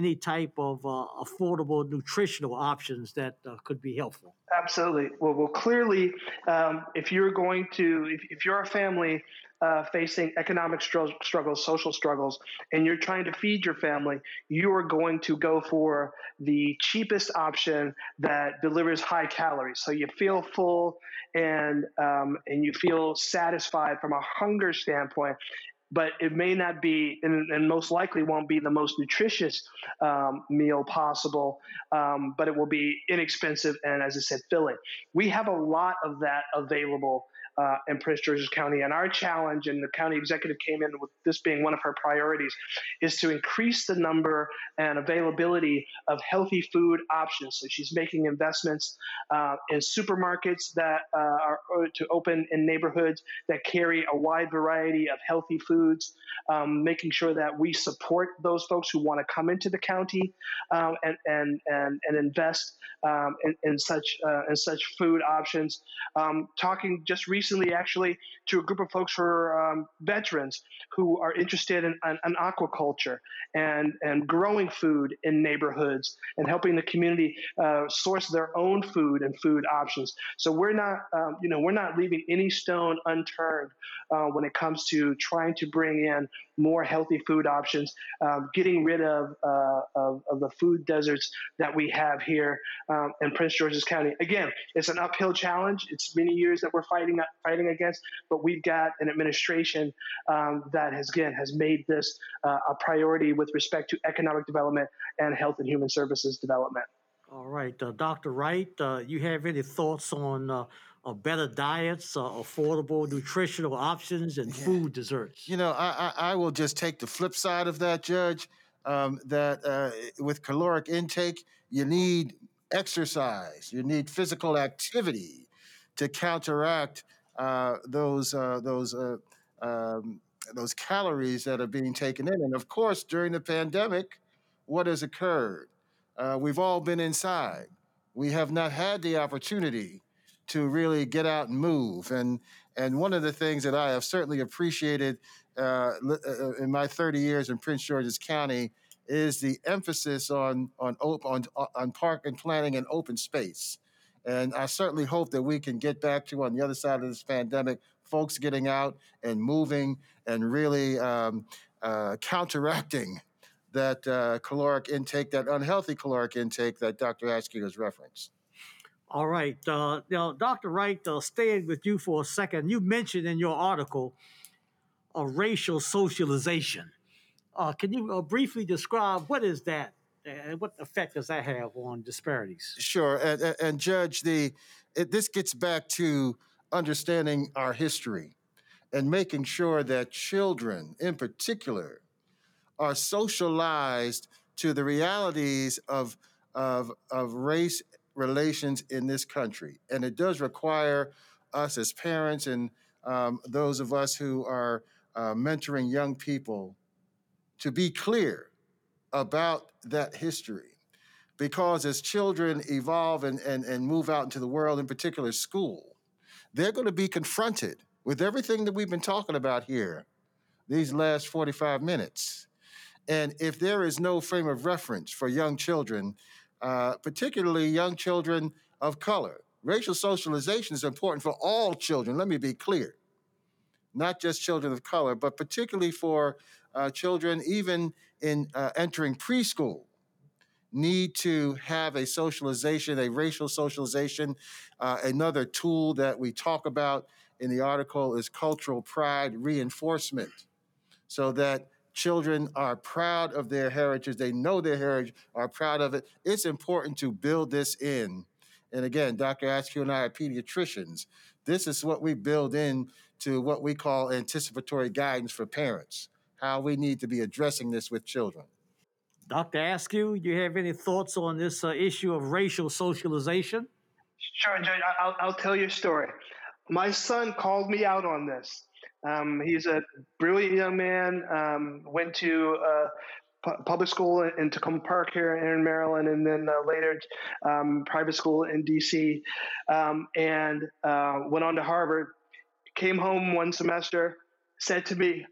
any type of uh, affordable nutritional options that uh, could be helpful? Absolutely. Well, well, clearly, um, if you're going to, if, if you're a family uh, facing economic str- struggles, social struggles, and you're trying to feed your family, you are going to go for the cheapest option that delivers high calories. So you feel full and um, and you feel satisfied from a hunger standpoint. But it may not be, and, and most likely won't be the most nutritious um, meal possible, um, but it will be inexpensive and, as I said, filling. We have a lot of that available uh, in Prince George's County. And our challenge, and the county executive came in with this being one of her priorities, is to increase the number and availability of healthy food options. So she's making investments uh, in supermarkets that uh, are uh, to open in neighborhoods that carry a wide variety of healthy foods, um, making sure that we support those folks who want to come into the county um, and, and, and, and invest um, in, in, such, uh, in such food options. Um, talking just recently recently actually to a group of folks who are um, veterans who are interested in, aquaculture and, and growing food in neighborhoods and helping the community uh, source their own food and food options. So we're not, um, you know, we're not leaving any stone unturned uh, when it comes to trying to bring in more healthy food options, um, getting rid of, uh, of, of, the food deserts that we have here um, in Prince George's County. Again, it's an uphill challenge. It's many years that we're fighting fighting against, but we've got an administration um, that has again has made this uh, a priority with respect to economic development and health and human services development. All right, uh, Dr. Wright, uh, you have any thoughts on uh, uh, better diets, uh, affordable nutritional options, and yeah. food deserts? You know, I, I, I, will just take the flip side of that, Judge. Um, that with caloric intake, you need exercise, you need physical activity to counteract uh, those uh, those uh, um, those calories that are being taken in. And of course, during the pandemic, what has occurred? Uh, we've all been inside. We have not had the opportunity to really get out and move. And and one of the things that I have certainly appreciated uh, uh, in my 30 years in Prince George's County is the emphasis on on on on park and planning and open space. And I certainly hope that we can get back to on the other side of this pandemic, folks getting out and moving and really um, uh, counteracting that uh, caloric intake, that unhealthy caloric intake that Dr. Askew has referenced. All right. Uh, now, Dr. Wright, uh, staying with you for a second, you mentioned in your article a racial socialization. Uh, can you uh, briefly describe what is that and what effect does that have on disparities? Sure, and, and Judge, the it, this gets back to understanding our history and making sure that children, in particular, are socialized to the realities of of of race relations in this country, and it does require us as parents and um, those of us who are uh, mentoring young people to be clear about that history. Because as children evolve and, and, and move out into the world, in particular school, they're going to be confronted with everything that we've been talking about here these last 45 minutes. And if there is no frame of reference for young children, uh, particularly young children of color, racial socialization is important for all children. Let me be clear. Not just children of color, but particularly for uh, children, even in uh, entering preschool, need to have a socialization, a racial socialization. Uh, another tool that we talk about in the article is cultural pride reinforcement, so that children are proud of their heritage. They know their heritage, are proud of it. It's important to build this in. And again, Dr. Askew and I are pediatricians. This is what we build in to what we call anticipatory guidance for parents, how we need to be addressing this with children. Dr. Askew, you have any thoughts on this uh, issue of racial socialization? Sure, Judge. I'll, I'll tell you a story. My son called me out on this. Um, he's a brilliant young man. Um, went to uh, pu- public school in Takoma Park here in Maryland, and then uh, later um, private school in DC, um, and uh, went on to Harvard. Came home one semester, said to me,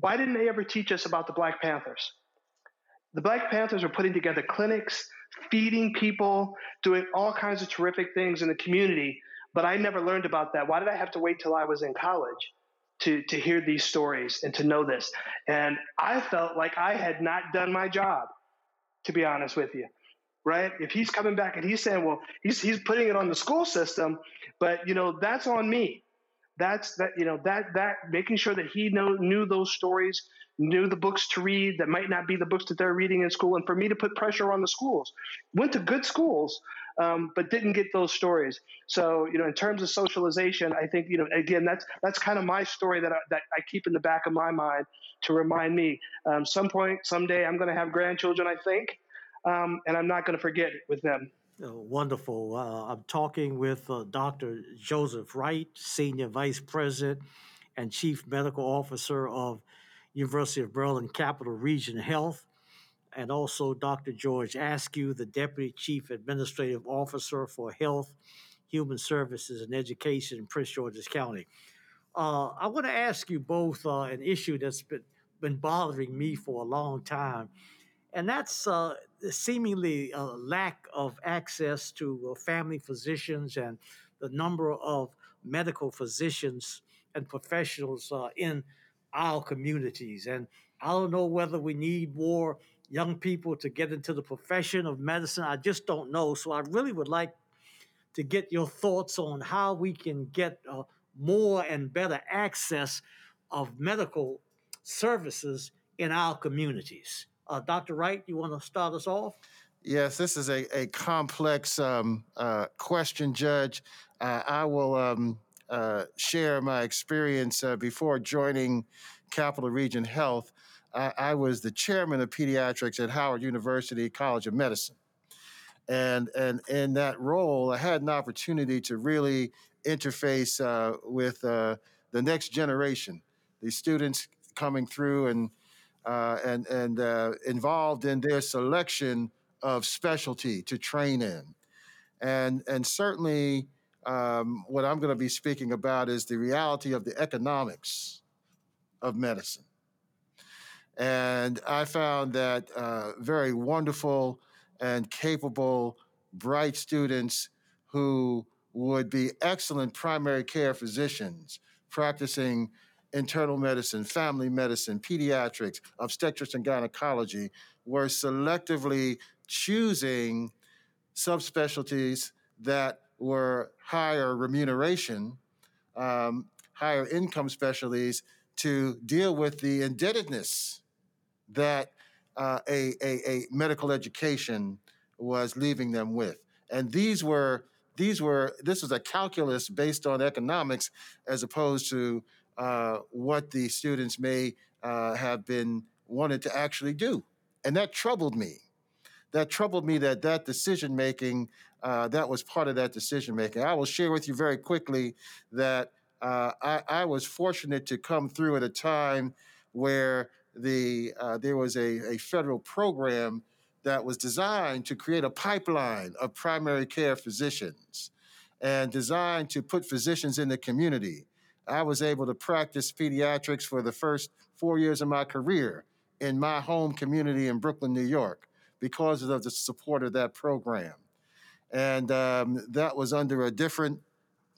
"Why didn't they ever teach us about the Black Panthers?" The Black Panthers are putting together clinics, feeding people, doing all kinds of terrific things in the community. But I never learned about that. Why did I have to wait till I was in college to, to hear these stories and to know this? And I felt like I had not done my job, to be honest with you. Right? If he's coming back and he's saying, well, he's, he's putting it on the school system, but you know, that's on me. That's that, you know, that that making sure that he know, knew those stories, knew the books to read that might not be the books that they're reading in school, and for me to put pressure on the schools. Went to good schools, um, but didn't get those stories. So you know, in terms of socialization, I think you know again that's that's kind of my story that I, that I keep in the back of my mind to remind me. Um, some point, someday, I'm going to have grandchildren. I think, um, and I'm not going to forget it with them. Uh, wonderful. Uh, I'm talking with uh, Dr. Joseph Wright, Senior Vice President and Chief Medical Officer of University of Maryland Capital Region Health, and also Dr. George Askew, the Deputy Chief Administrative Officer for Health, Human Services, and Education in Prince George's County. Uh, I want to ask you both uh, an issue that's been, been bothering me for a long time, and that's uh, seemingly a lack of access to uh, family physicians and the number of medical physicians and professionals uh, in our communities. And I don't know whether we need more young people to get into the profession of medicine. I just don't know. So I really would like to get your thoughts on how we can get uh, more and better access of medical services in our communities. Uh, Dr. Wright, you want to start us off? Yes, this is a, a complex um, uh, question, Judge. Uh, I will um, uh, share my experience uh, before joining Capital Region Health. I, was the chairman of pediatrics at Howard University College of Medicine. And, and in that role, I had an opportunity to really interface uh, with the next generation, the students coming through and, uh, and, and uh, involved in their selection of specialty to train in. And, and certainly, um, what I'm going to be speaking about is the reality of the economics of medicine. And I found that uh, very wonderful and capable, bright students who would be excellent primary care physicians practicing internal medicine, family medicine, pediatrics, obstetrics, and gynecology were selectively choosing subspecialties that were higher remuneration, um, higher income specialties to deal with the indebtedness that uh, a, a, a medical education was leaving them with. And these were these were this was a calculus based on economics as opposed to uh, what the students may uh, have been wanted to actually do, and that troubled me. That troubled me that that decision making uh, that was part of that decision making. I will share with you very quickly that uh, I, I, was fortunate to come through at a time where the uh, there was a, a federal program that was designed to create a pipeline of primary care physicians. and designed to put physicians in the community. I was able to practice pediatrics for the first four years of my career in my home community in Brooklyn, New York, because of the support of that program. And um, that was under a different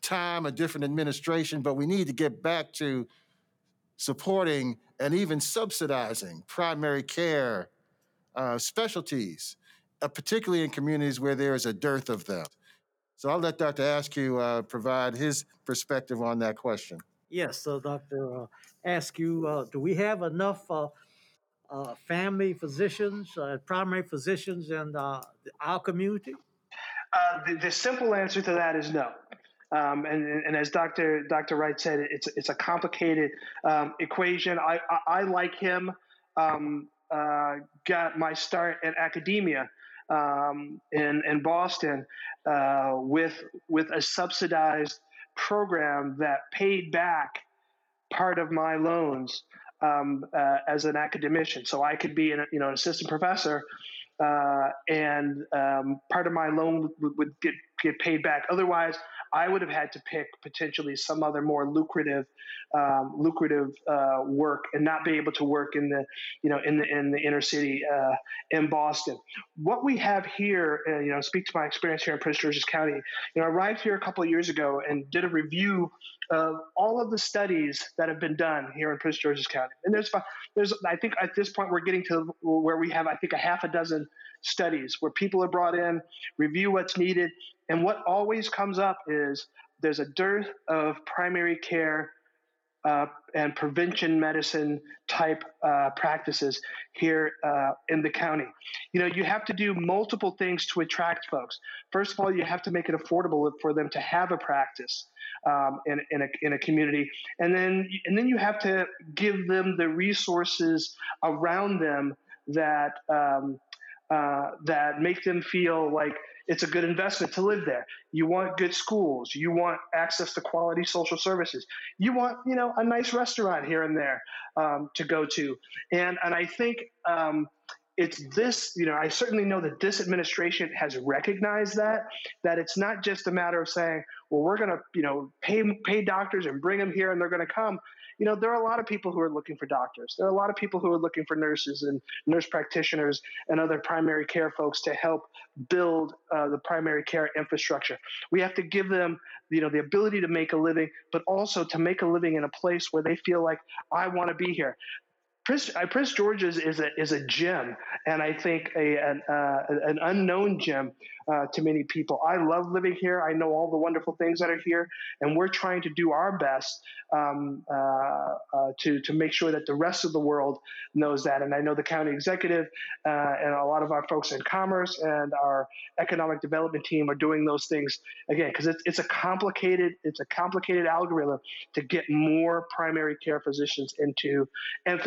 time, a different administration, but we need to get back to supporting and even subsidizing primary care uh, specialties, uh, particularly in communities where there is a dearth of them. So I'll let Dr. Askew uh, provide his perspective on that question. Yes, so Dr. Uh, Askew, uh, do we have enough uh, uh, family physicians, uh, primary physicians in uh, our community? Uh, the, the simple answer to that is no. Um, and, and as Dr. Dr. Wright said, it's it's a complicated um, equation. I, I, I, like him. Um, uh, got my start in academia um, in in Boston uh, with with a subsidized program that paid back part of my loans um, uh, as an academician. So I could be an you know an assistant professor, uh, and um, part of my loan would, would get get paid back. Otherwise, I would have had to pick potentially some other more lucrative, um, lucrative uh, work and not be able to work in the, you know, in the in the inner city uh, in Boston. What we have here, uh, you know, speak to my experience here in Prince George's County. You know, I arrived here a couple of years ago and did a review of all of the studies that have been done here in Prince George's County. And there's there's I think at this point we're getting to where we have I think a half a dozen studies where people are brought in, review what's needed, and what always comes up is there's a dearth of primary care uh, and prevention medicine type uh, practices here uh, in the county. You know, you have to do multiple things to attract folks. First of all, you have to make it affordable for them to have a practice um, in, in, a, in a community, and then and then you have to give them the resources around them that um, uh, that make them feel like it's a good investment to live there. You want good schools. You want access to quality social services. You want, you know, a nice restaurant here and there um, to go to. And and I think um, it's this. You know, I certainly know that this administration has recognized that that it's not just a matter of saying, well, we're going to, you know, pay pay doctors and bring them here and they're going to come you know, there are a lot of people who are looking for doctors. There are a lot of people who are looking for nurses and nurse practitioners and other primary care folks to help build uh, the primary care infrastructure. We have to give them, you know, the ability to make a living, but also to make a living in a place where they feel like I want to be here. Prince, uh, Prince George's is a is a gem, and I think a an, uh, an unknown gem uh, to many people. I love living here. I know all the wonderful things that are here, and we're trying to do our best um, uh, uh to to make sure that the rest of the world knows that. And I know the county executive uh, and a lot of our folks in commerce and our economic development team are doing those things again because it's it's a complicated it's a complicated algorithm to get more primary care physicians into and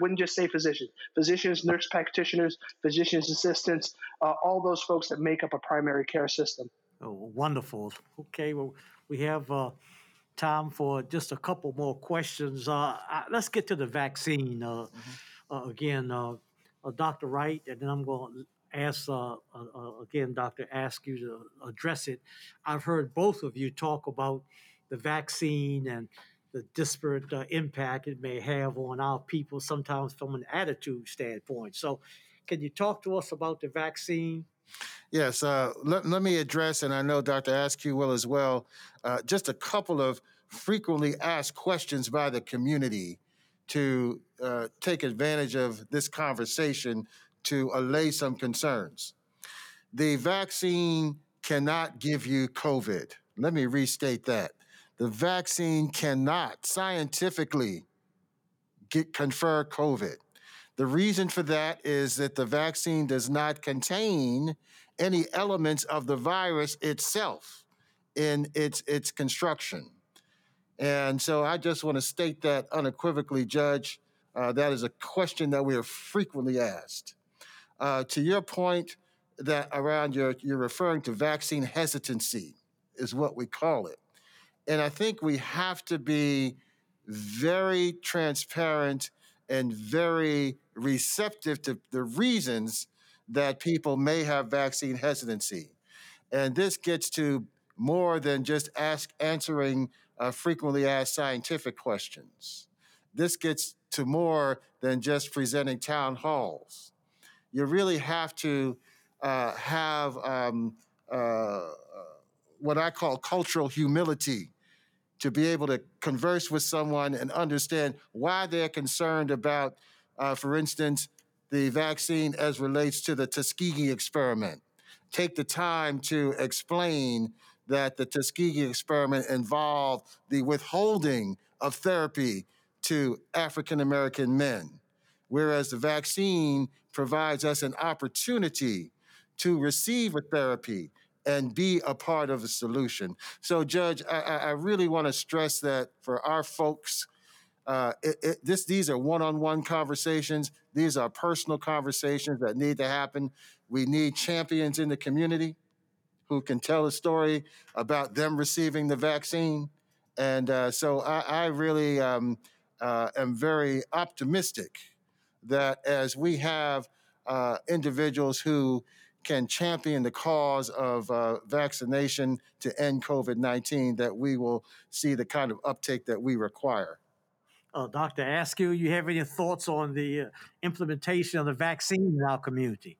wouldn't just say physicians, physicians, nurse practitioners, physicians assistants, uh, all those folks that make up a primary care system. Oh, wonderful. Okay, well, we have uh, time for just a couple more questions. Uh, let's get to the vaccine. Uh, mm-hmm. uh, again, uh, Dr. Wright, and then I'm going to ask again, Dr. Askew to address it. I've heard both of you talk about the vaccine and the disparate uh, impact it may have on our people, sometimes from an attitude standpoint. So, can you talk to us about the vaccine? Yes, uh, let, let me address, and I know Dr. Askew will as well, uh, just a couple of frequently asked questions by the community to uh, take advantage of this conversation to allay some concerns. The vaccine cannot give you COVID. Let me restate that the vaccine cannot scientifically get confer COVID. The reason for that is that the vaccine does not contain any elements of the virus itself in its its construction. And so I just want to state that unequivocally, Judge. Uh, that is a question that we are frequently asked. Uh, to your point that around your, you're referring to vaccine hesitancy, is what we call it. And I think we have to be very transparent and very receptive to the reasons that people may have vaccine hesitancy. And this gets to more than just ask answering uh, frequently asked scientific questions. This gets to more than just presenting town halls. You really have to uh, have um, uh, what I call cultural humility to be able to converse with someone and understand why they're concerned about, uh, for instance, the vaccine as relates to the Tuskegee experiment. Take the time to explain that the Tuskegee experiment involved the withholding of therapy to African American men, whereas the vaccine provides us an opportunity to receive a therapy and be a part of the solution. So, Judge, I, I really want to stress that for our folks, uh, it, it, this these are one-on-one conversations. These are personal conversations that need to happen. We need champions in the community who can tell a story about them receiving the vaccine. And uh, so, I, I really um, uh, am very optimistic that as we have uh, individuals who can champion the cause of uh, vaccination to end COVID 19, that we will see the kind of uptake that we require. Uh, Dr. Askew, you have any thoughts on the uh, implementation of the vaccine in our community?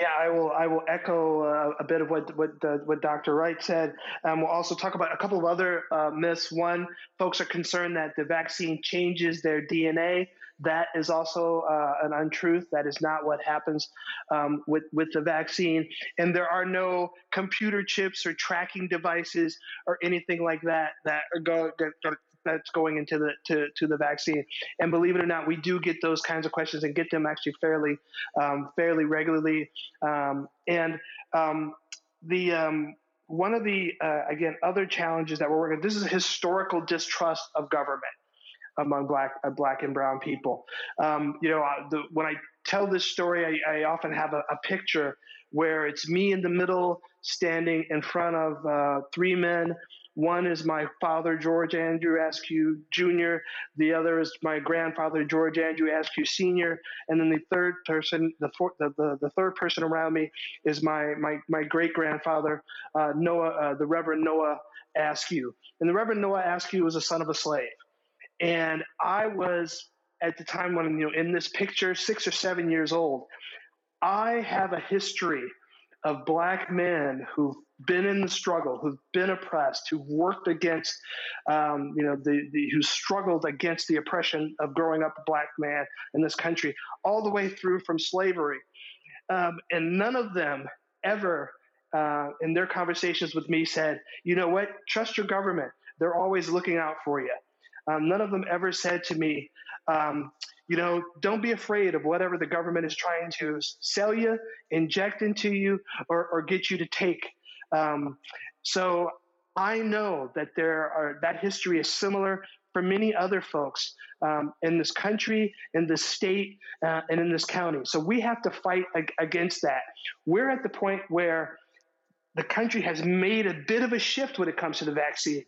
Yeah, I will. I will echo uh, a bit of what what uh, what Dr. Wright said. Um, we'll also talk about a couple of other uh, myths. One, folks are concerned that the vaccine changes their DNA. That is also uh, an untruth. That is not what happens um, with with the vaccine. And there are no computer chips or tracking devices or anything like that that are go, that, that's going into the to, to the vaccine. And believe it or not, we do get those kinds of questions and get them actually fairly um, fairly regularly. Um, and um, the um, one of the uh, again other challenges that we're working. This is historical distrust of government among black uh, black and brown people. Um, you know, the, when I tell this story, I, I often have a, a, picture where it's me in the middle, standing in front of uh, three men. One is my father, George Andrew Askew Jr. The other is my grandfather, George Andrew Askew Sr. And then the third person, the, fourth, the, the, the third person around me is my my, my great grandfather, uh, Noah, uh, the Reverend Noah Askew. And the Reverend Noah Askew was a son of a slave. And I was at the time when you know in this picture, six or seven years old. I have a history of black men who've been in the struggle, who've been oppressed, who've worked against, um, you know, the, the who struggled against the oppression of growing up a black man in this country, all the way through from slavery, um, and none of them ever. Uh, in their conversations with me said, you know what, trust your government. They're always looking out for you. Um, none of them ever said to me, um, you know, don't be afraid of whatever the government is trying to sell you, inject into you, or, or get you to take. Um, so I know that there are that history is similar for many other folks um, in this country, in this state, uh, and in this county. So we have to fight ag- against that. We're at the point where the country has made a bit of a shift when it comes to the vaccine.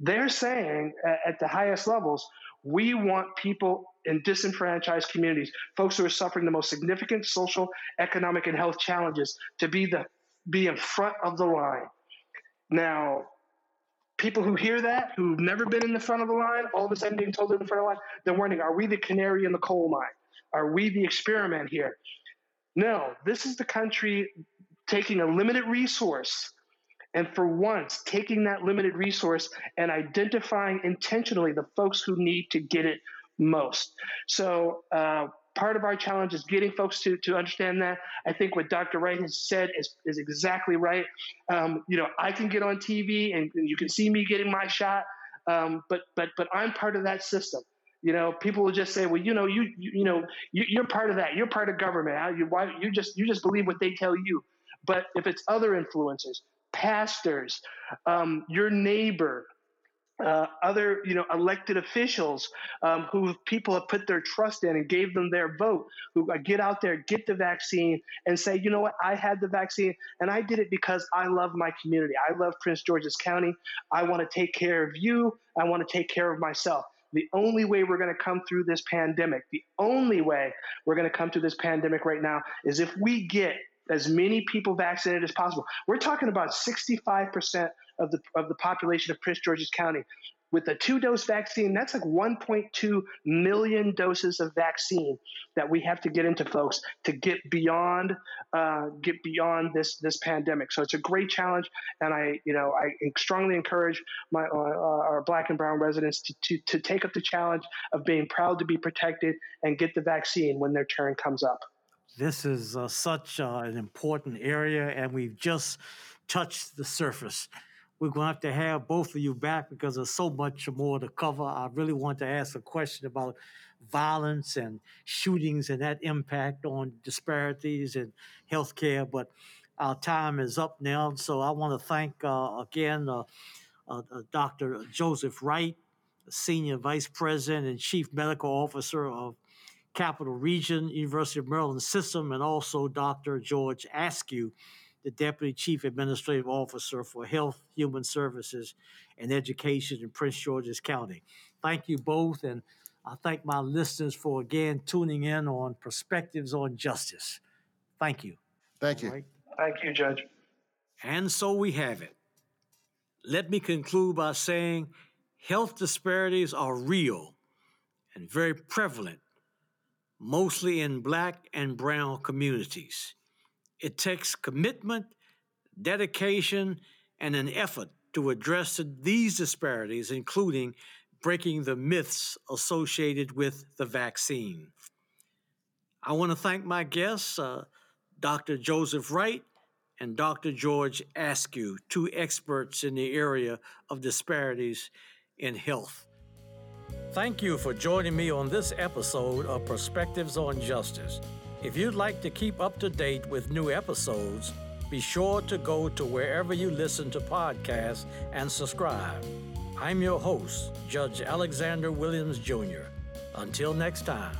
They're saying at the highest levels, we want people in disenfranchised communities, folks who are suffering the most significant social, economic, and health challenges, to be the be in front of the line. Now, people who hear that, who've never been in the front of the line, all of a sudden being told they're in the front of the line, they're wondering, are we the canary in the coal mine? Are we the experiment here? No, this is the country taking a limited resource and for once, taking that limited resource and identifying intentionally the folks who need to get it most. So, uh, part of our challenge is getting folks to, to understand that. I think what Dr. Wright has said is, is exactly right. Um, you know, I can get on TV and, and, you can see me getting my shot, um, but but but I'm part of that system. You know, people will just say, well, you know, you you, you know, you, are part of that. You're part of government. You why you just you just believe what they tell you. But if it's other influencers, pastors, um, your neighbor, uh, other you know elected officials um, who people have put their trust in and gave them their vote who get out there get the vaccine and say you know what? I had the vaccine and i did it because i love my community. I love prince george's county. I want to take care of you. I want to take care of myself. The only way we're going to come through this pandemic the only way we're going to come through this pandemic right now is if we get as many people vaccinated as possible. We're talking about 65% of the of the population of Prince George's County with a two dose vaccine, that's like 1.2 million doses of vaccine that we have to get into folks to get beyond uh, get beyond this this pandemic. So it's a great challenge, and I you know I strongly encourage my uh, uh, our Black and Brown residents to, to to take up the challenge of being proud to be protected and get the vaccine when their turn comes up. This is uh, such uh, an important area, and we've just touched the surface we're going to have to have both of you back because there's so much more to cover. I really want to ask a question about violence and shootings and that impact on disparities in healthcare, but our time is up now. So I want to thank uh, again uh, uh, uh Dr. Joseph Wright, Senior Vice President and Chief Medical Officer of Capital Region, University of Maryland System, and also Dr. George Askew the Deputy Chief Administrative Officer for Health, Human Services, and Education in Prince George's County. Thank you both, and I thank my listeners for again tuning in on Perspectives on Justice. Thank you. Thank you. Right. Thank you, Judge. And so we have it. Let me conclude by saying health disparities are real and very prevalent, mostly in Black and Brown communities. It takes commitment, dedication, and an effort to address these disparities, including breaking the myths associated with the vaccine. I want to thank my guests, uh, Dr. Joseph Wright and Dr. George Askew, two experts in the area of disparities in health. Thank you for joining me on this episode of Perspectives on Justice. If you'd like to keep up to date with new episodes, be sure to go to wherever you listen to podcasts and subscribe. I'm your host, Judge Alexander Williams Jr. Until next time.